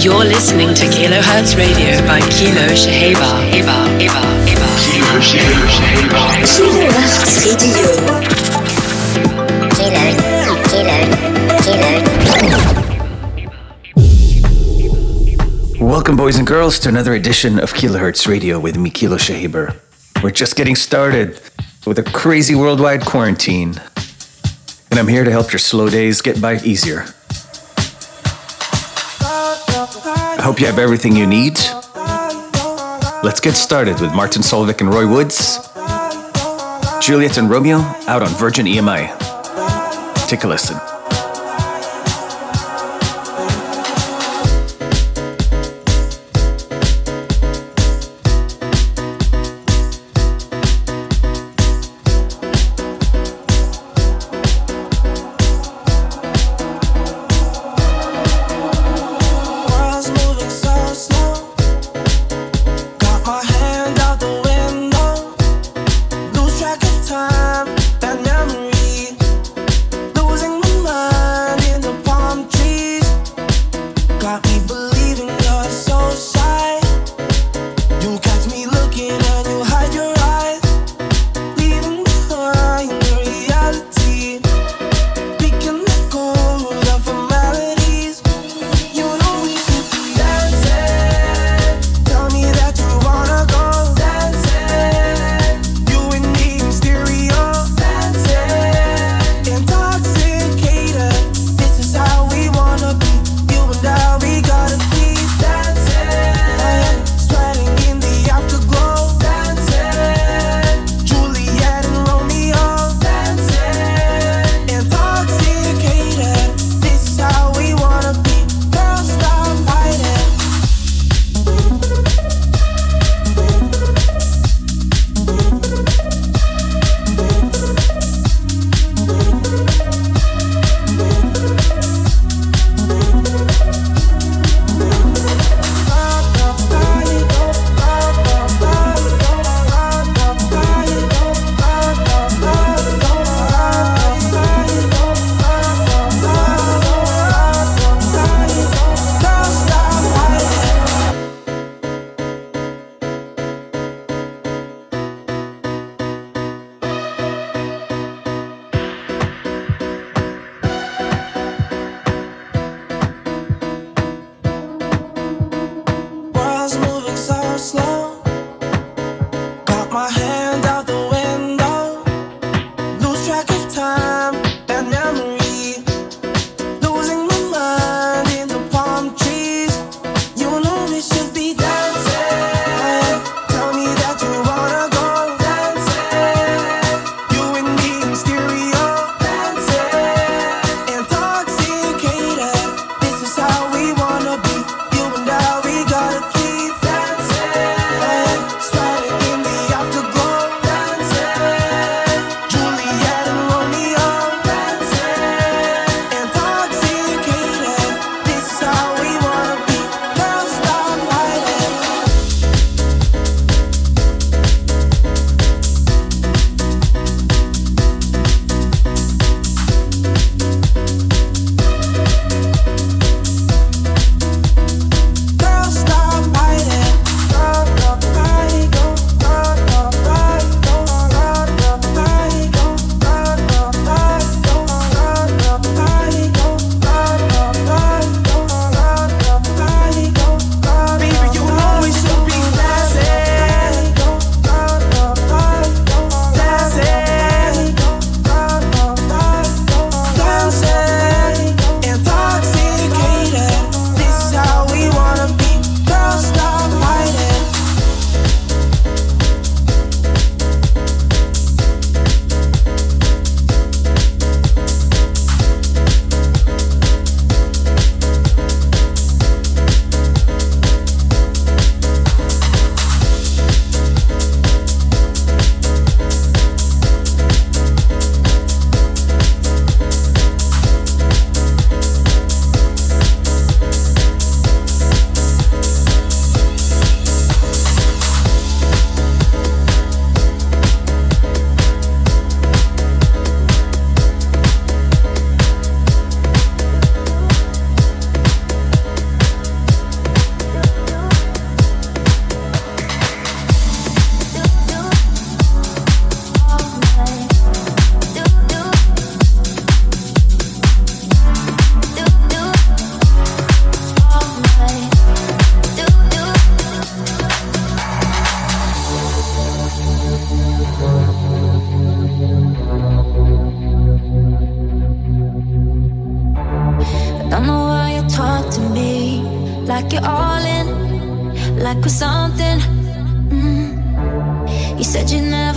You're listening to Kilohertz Radio by Kilo Shaheba. Eba, Eba, Eba. Kilo Shaheba. Kilohertz Radio. Kilo, Kilo, Kilo. Welcome, boys and girls, to another edition of Kilohertz Radio with me, Kilo Shahiber. We're just getting started with a crazy worldwide quarantine, and I'm here to help your slow days get by easier. I hope you have everything you need. Let's get started with Martin Solveig and Roy Woods. Juliet and Romeo out on Virgin EMI. Take a listen.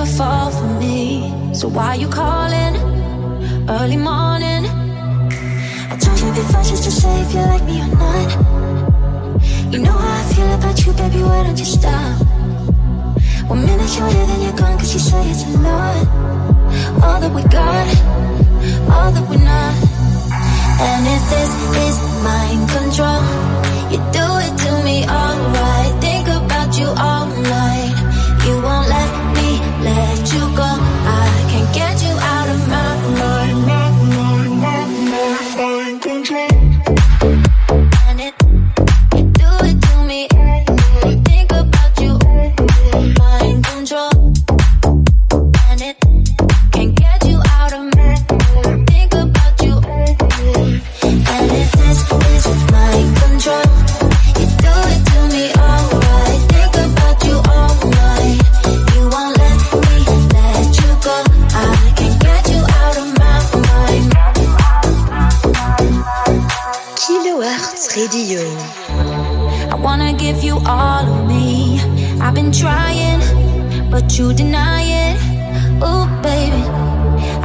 Never fall for me, so why you calling early morning? I told you before just to say if you like me or not. You know how I feel about you, baby. Why don't you stop? One minute you're here, then you're gone, cause you say it's a lot. All that we got, all that we're not. And if this is mind control, you do it to me alright. Think about you all you go. You deny it. Oh, baby,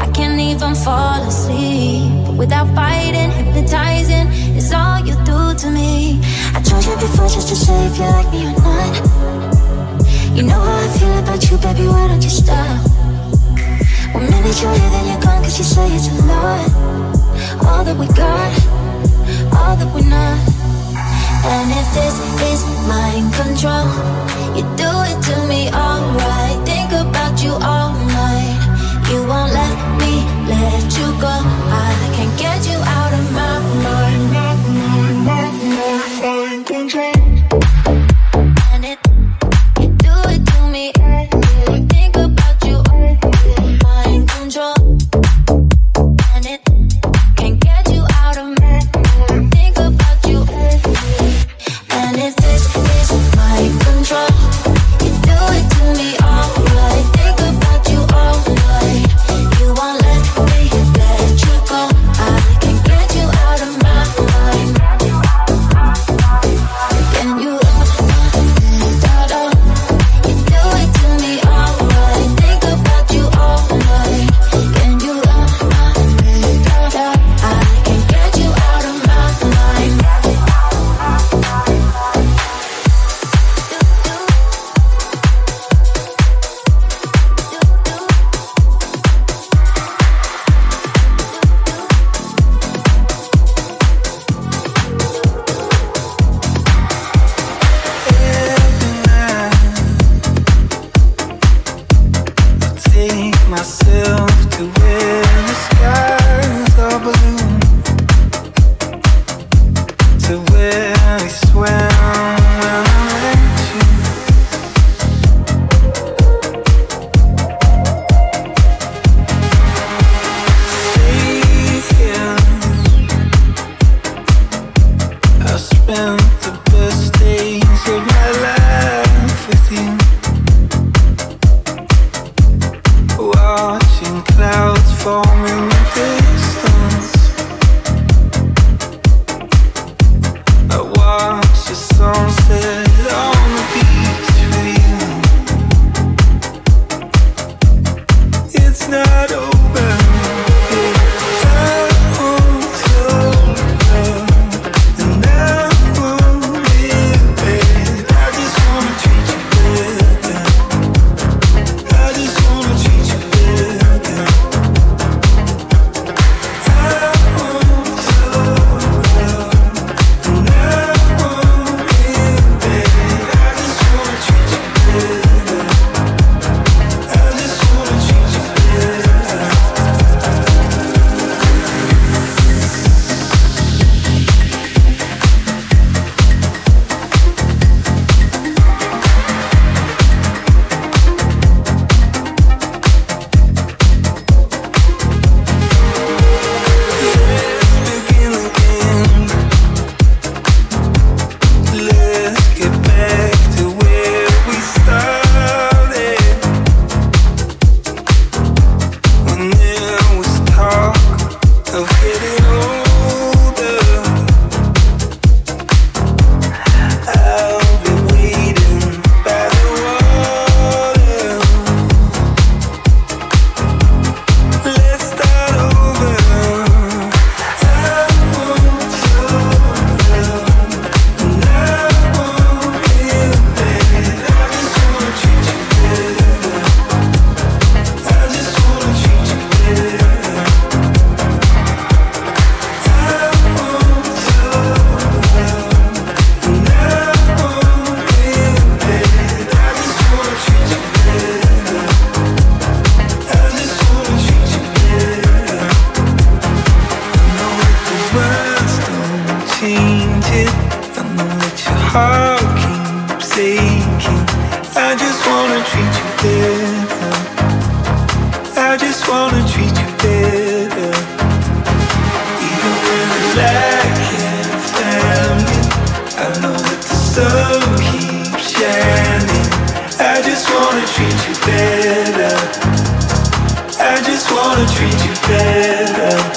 I can't even fall asleep without fighting. Hypnotizing is all you do to me. I told you before just to say if you like me or not. You know how I feel about you, baby. Why don't you stop? One minute you're here, then you're gone, cause you say it's a lot. All that we got, all that we're not. And if this is mind control, you do it to me alright. not over. heart keeps aching. I just wanna treat you better. I just wanna treat you better. Even when I'm can't find I know that the sun keeps shining. I just wanna treat you better. I just wanna treat you better.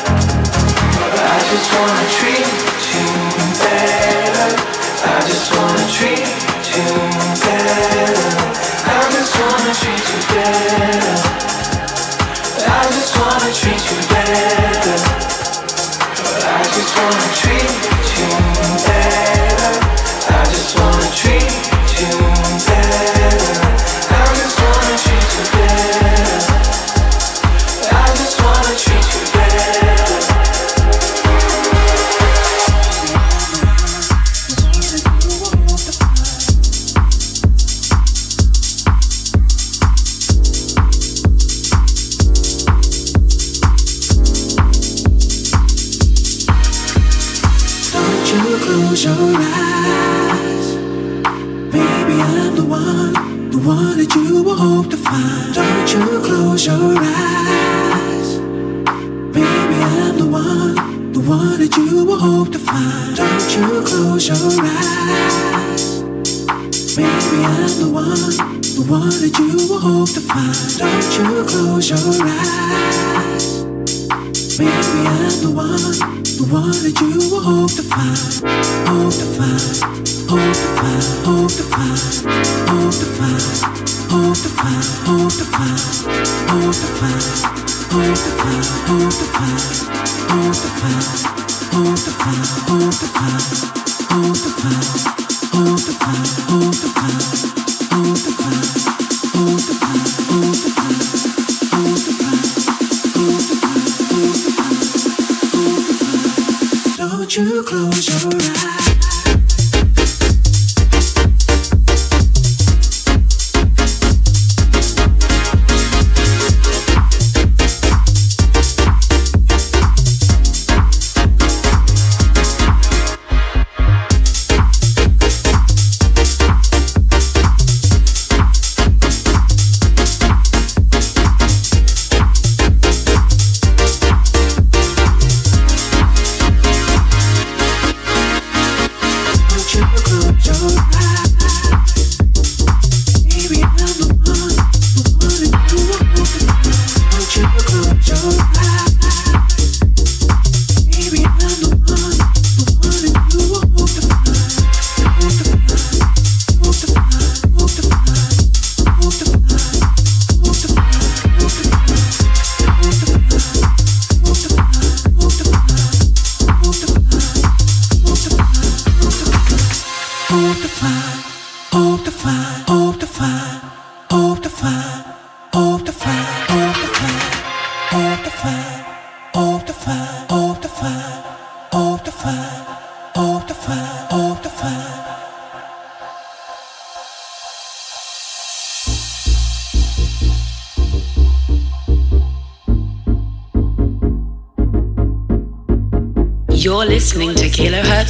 Don't you close your eyes?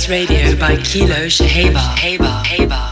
Radio by Kilo Shaheba. Heba, Heba,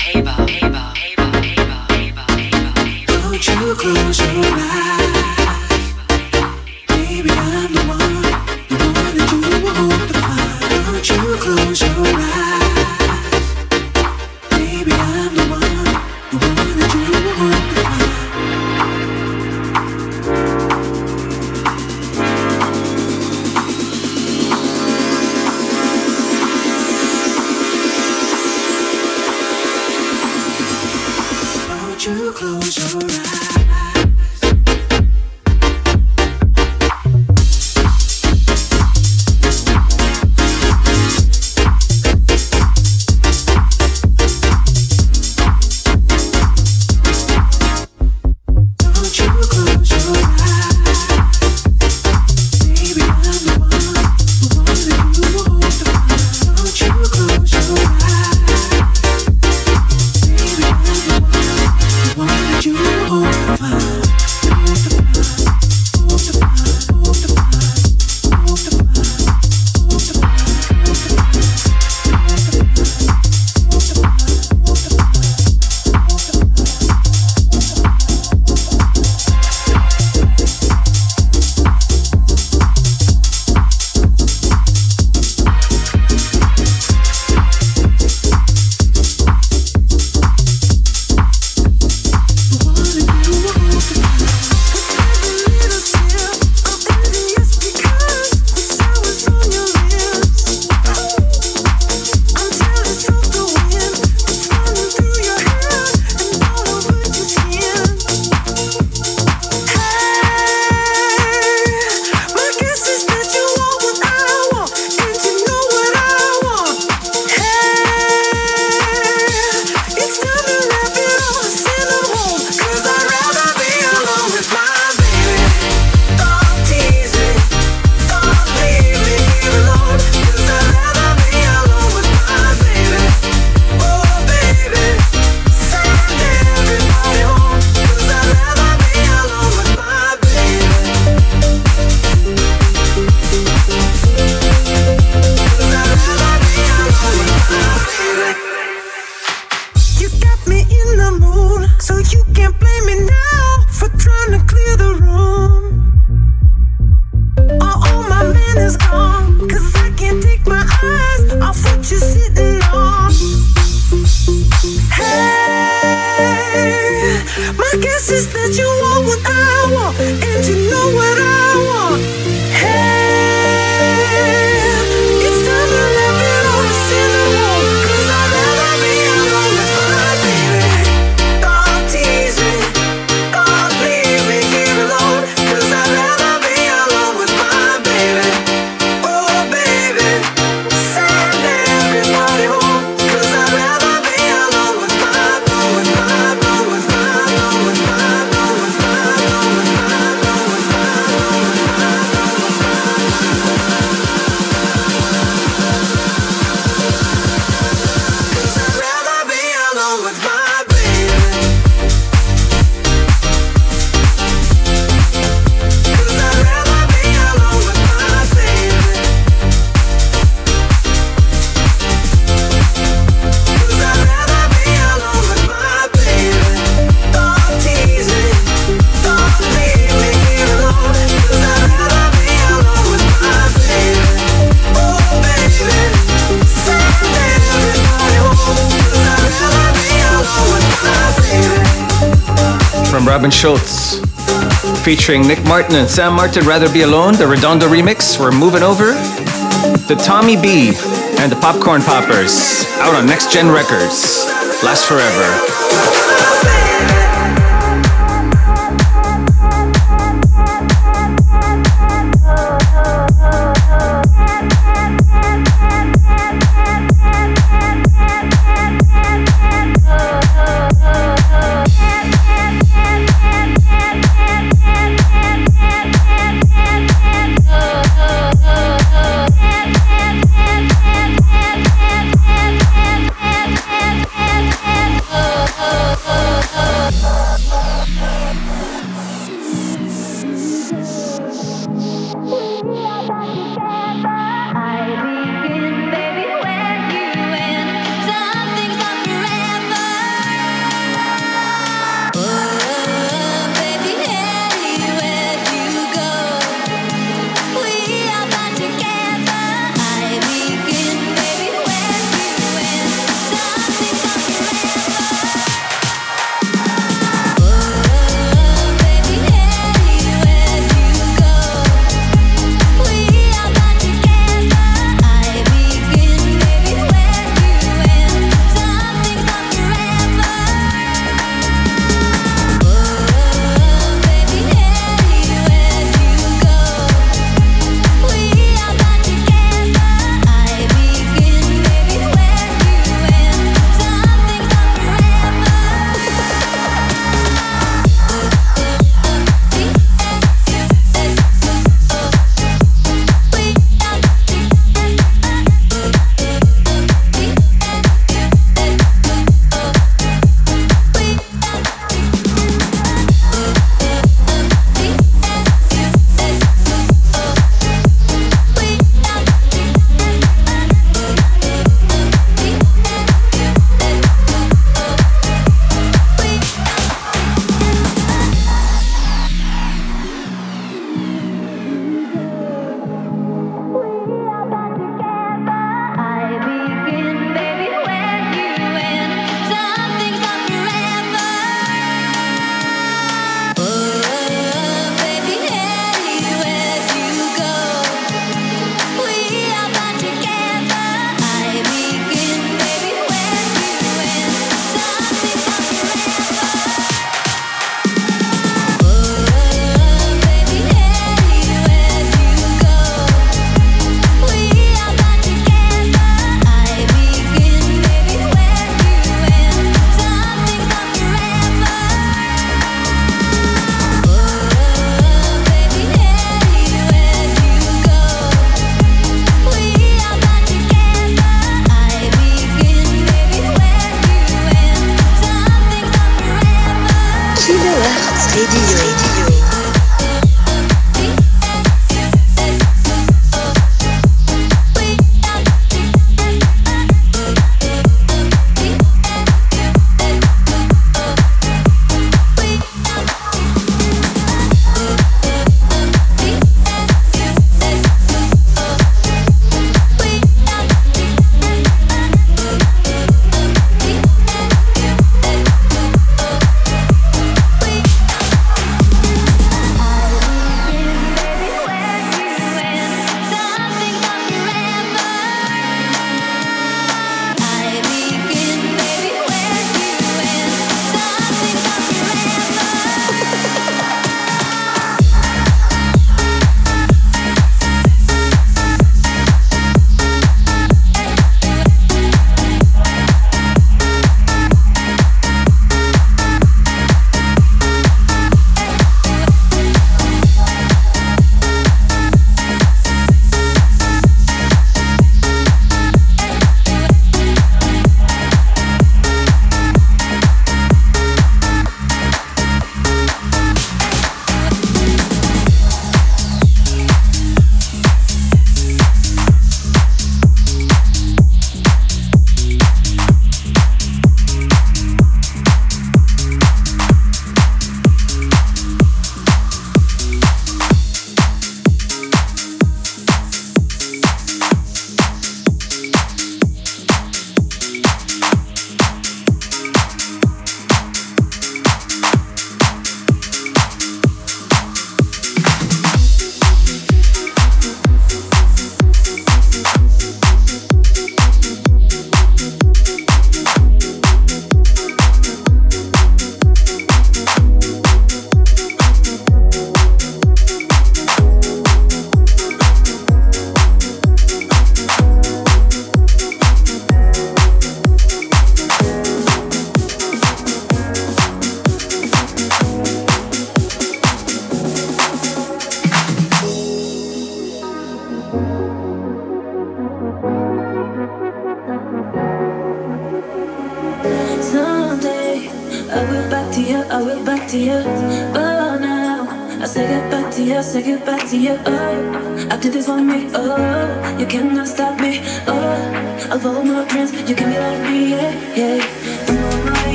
Robin Schulz. Featuring Nick Martin and Sam Martin, Rather Be Alone, the Redondo remix. We're moving over to Tommy B and the Popcorn Poppers out on Next Gen Records. Last Forever.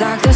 Cause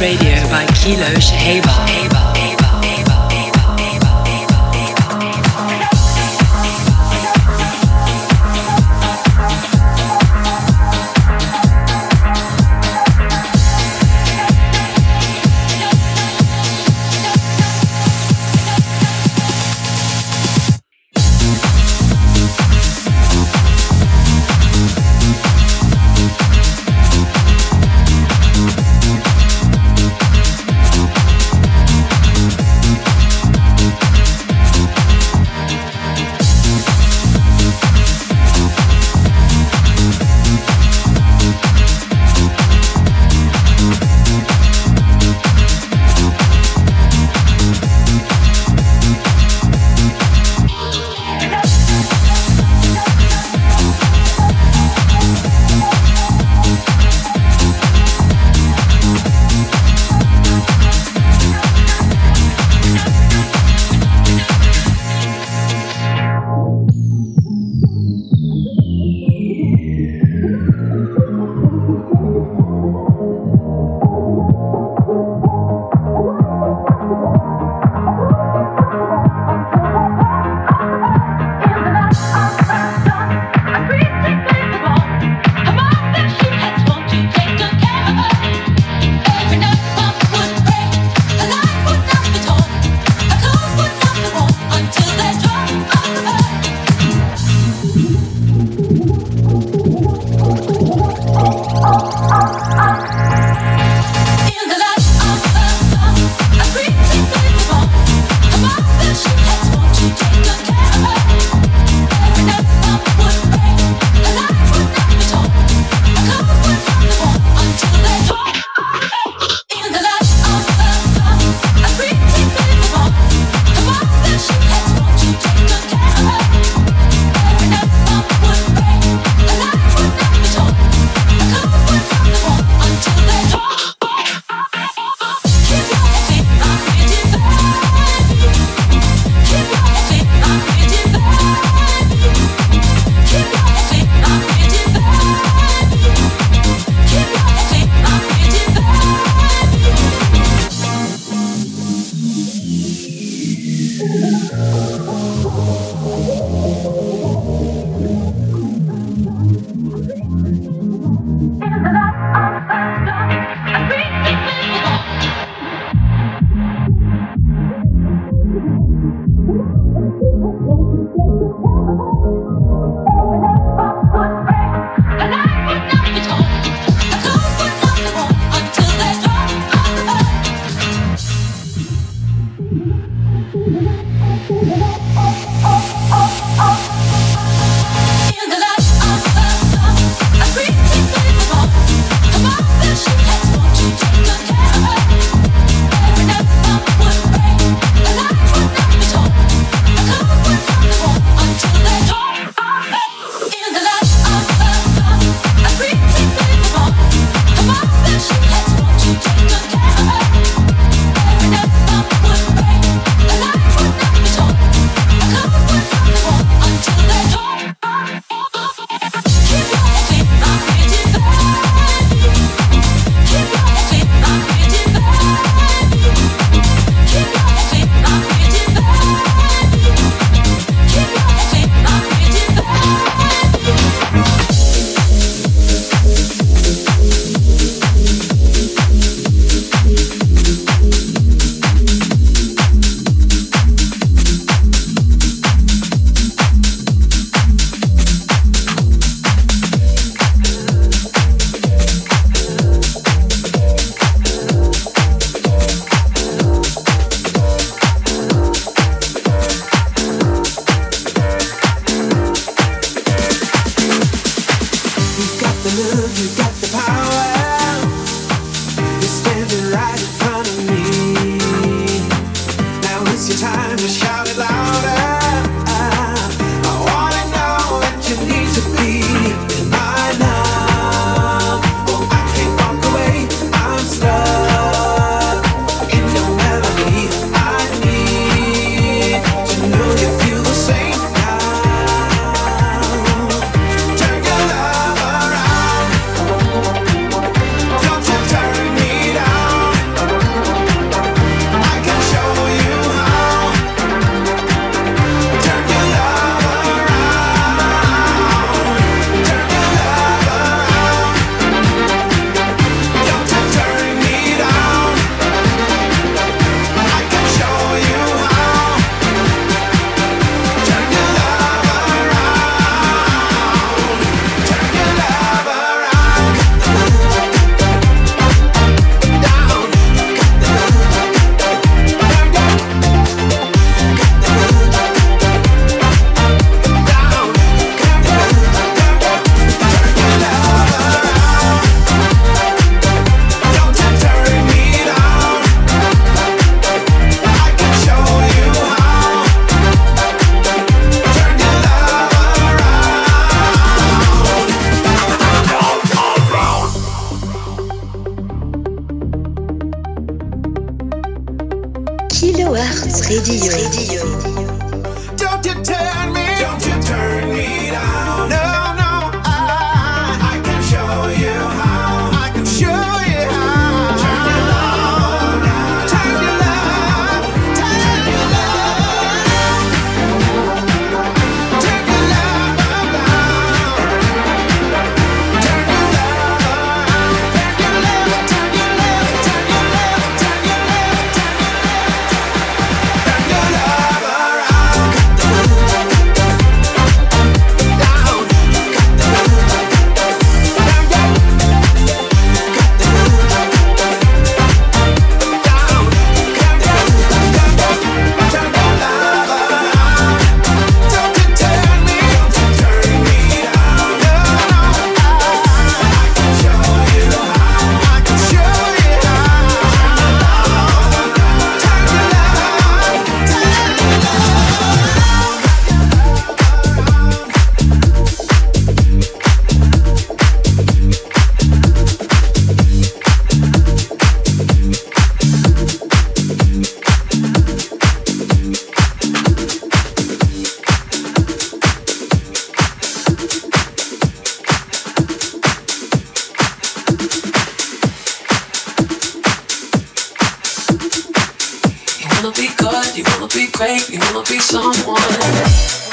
Radio by Kilo Shaheba. fake, you wanna be someone.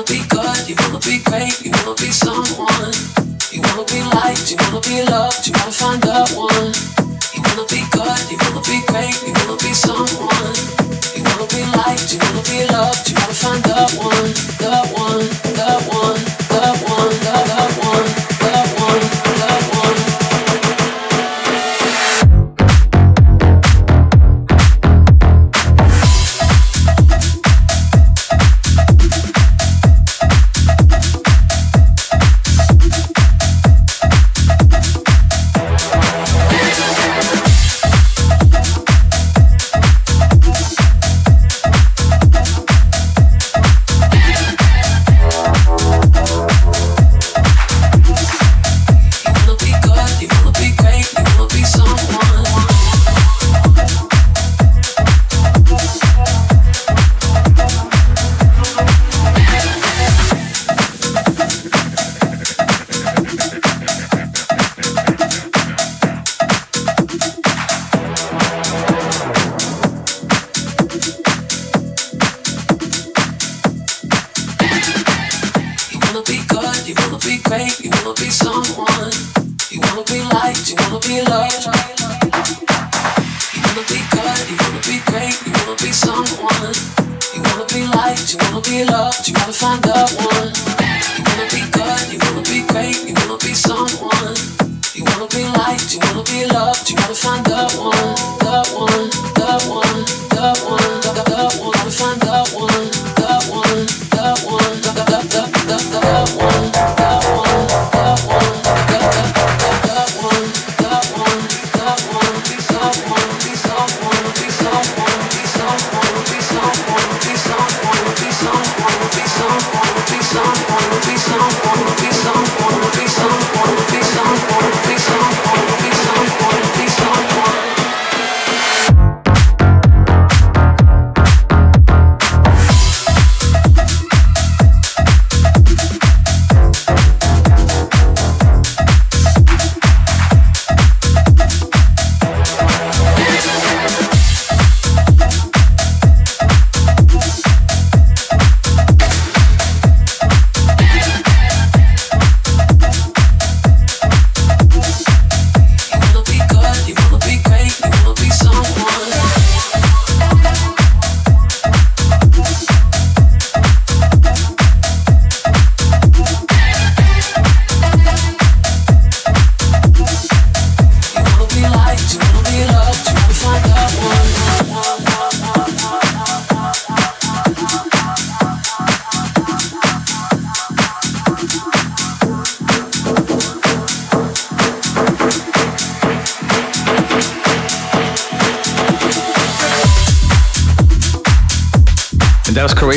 wanna be good, you wanna be great, you wanna be someone. You wanna be liked, you wanna be loved, you wanna find the one. You wanna be good, you wanna be great, you wanna be someone. You wanna be liked, you wanna be loved, you wanna find that one.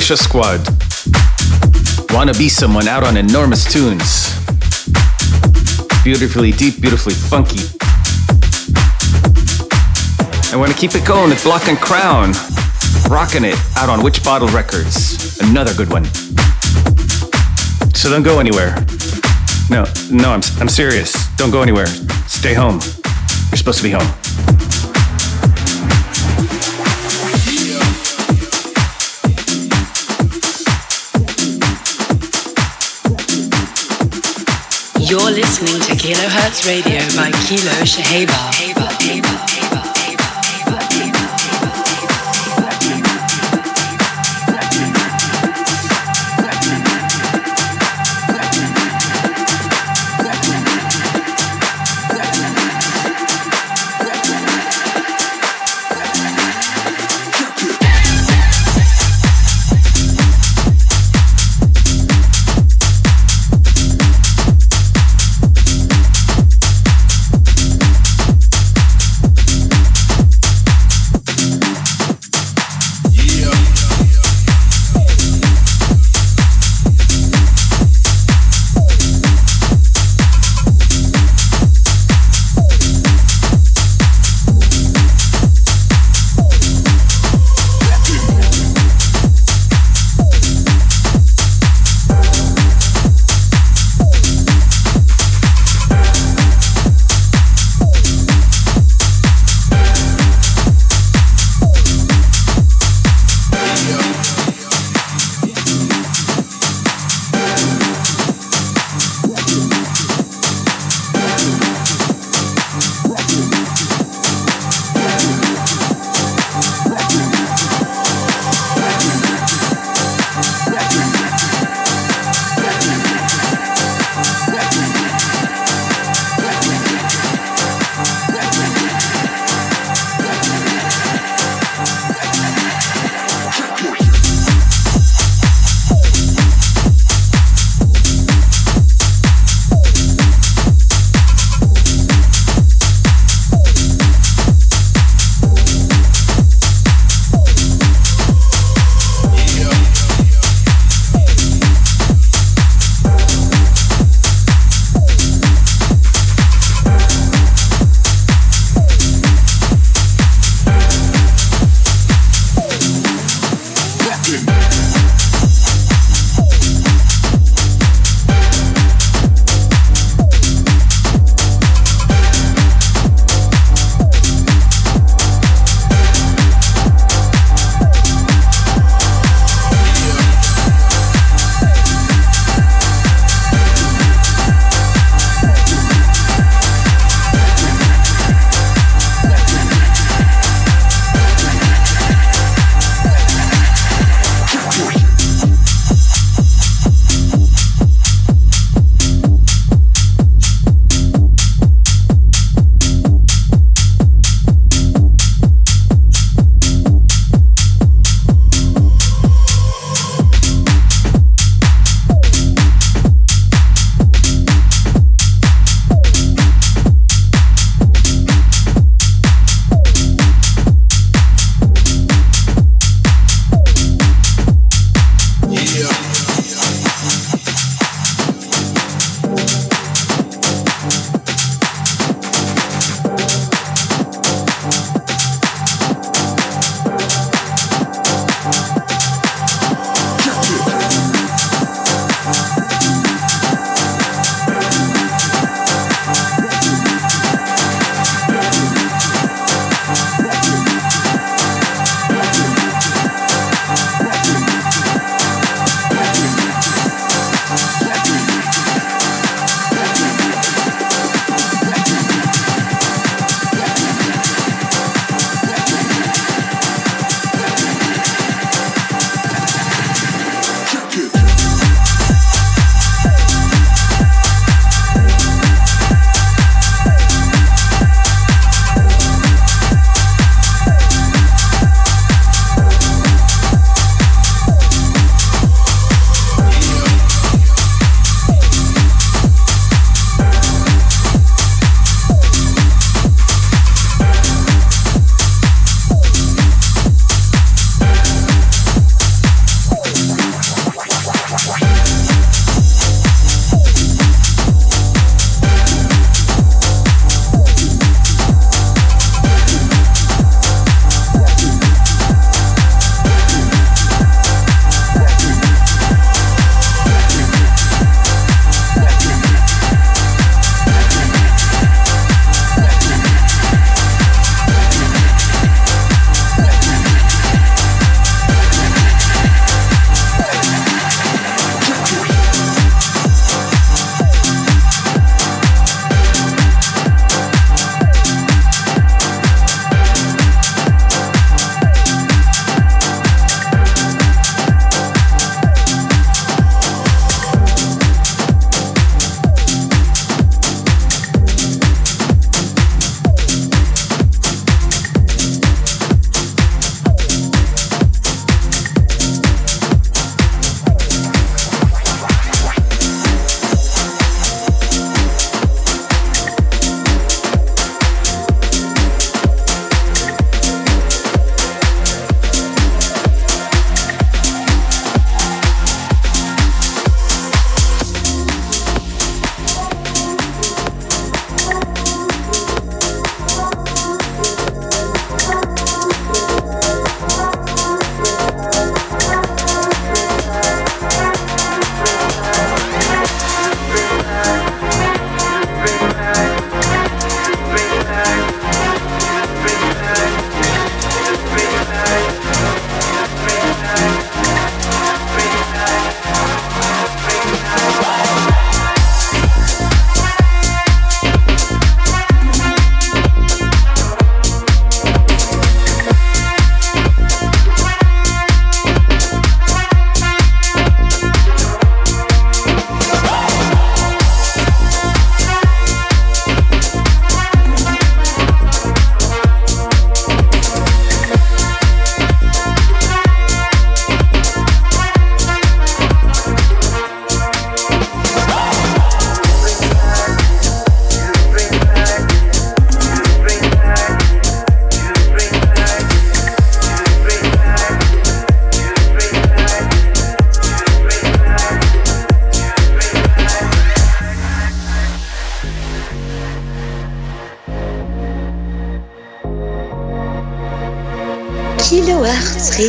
Croatia Squad. Wanna Be Someone out on enormous tunes. Beautifully deep, beautifully funky. I wanna keep it going with Block and Crown. Rocking it out on Witch Bottle Records. Another good one. So don't go anywhere. No, no, I'm, I'm serious. Don't go anywhere. Stay home. You're supposed to be home. You're listening to Kilohertz Radio by Kilo Shaheba.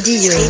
Kilohertz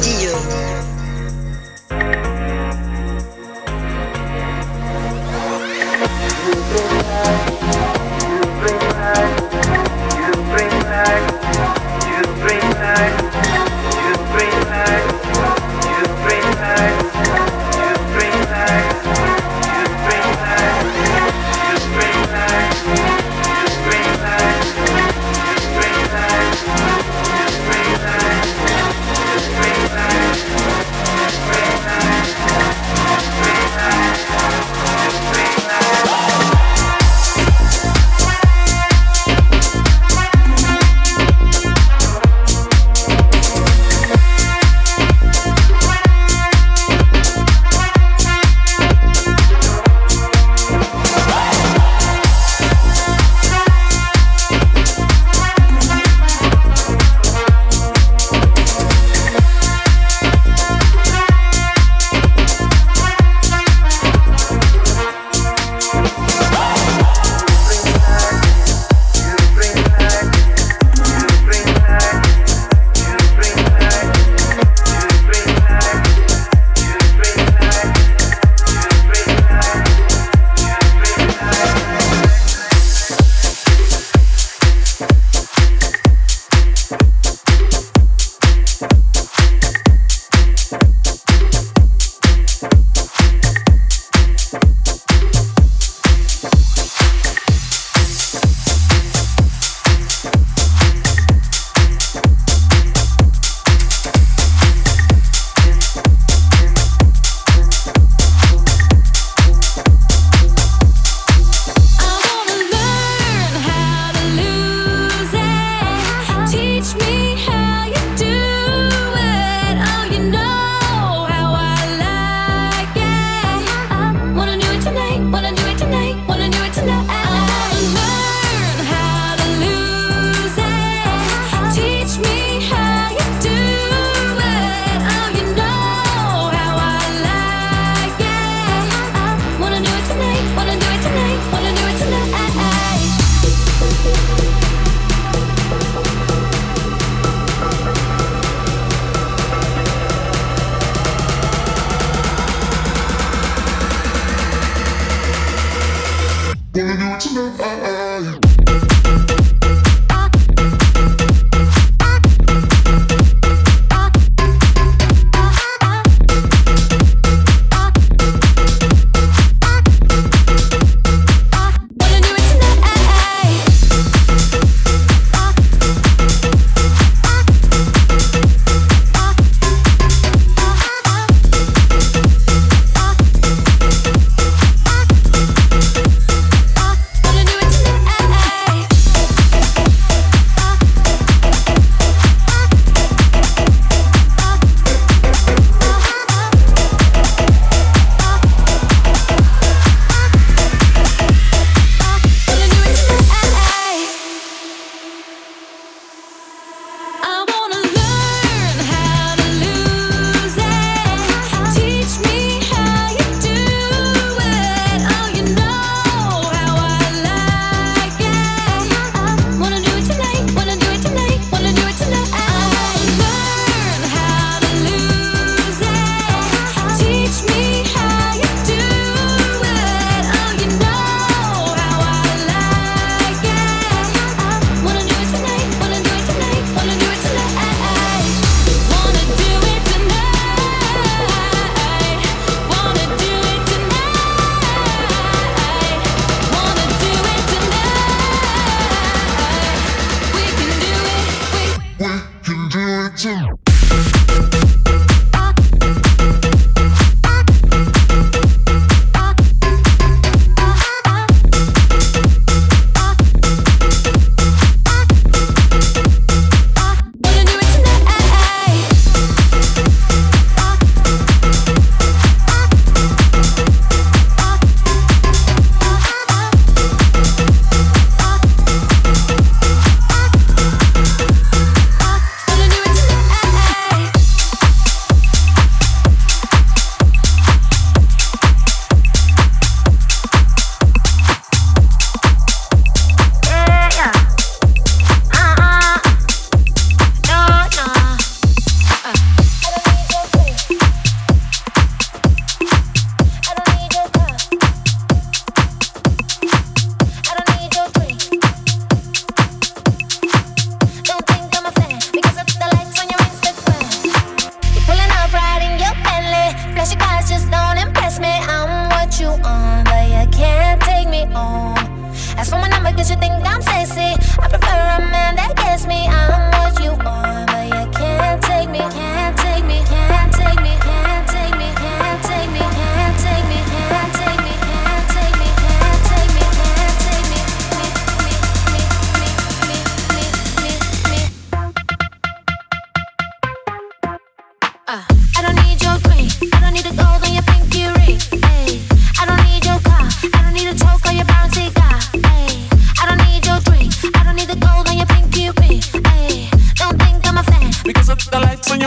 listening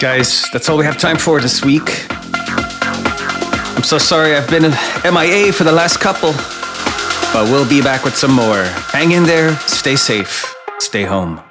Guys, that's all we have time for this week. I'm so sorry I've been MIA for the last couple, but we'll be back with some more. Hang in there, stay safe, stay home.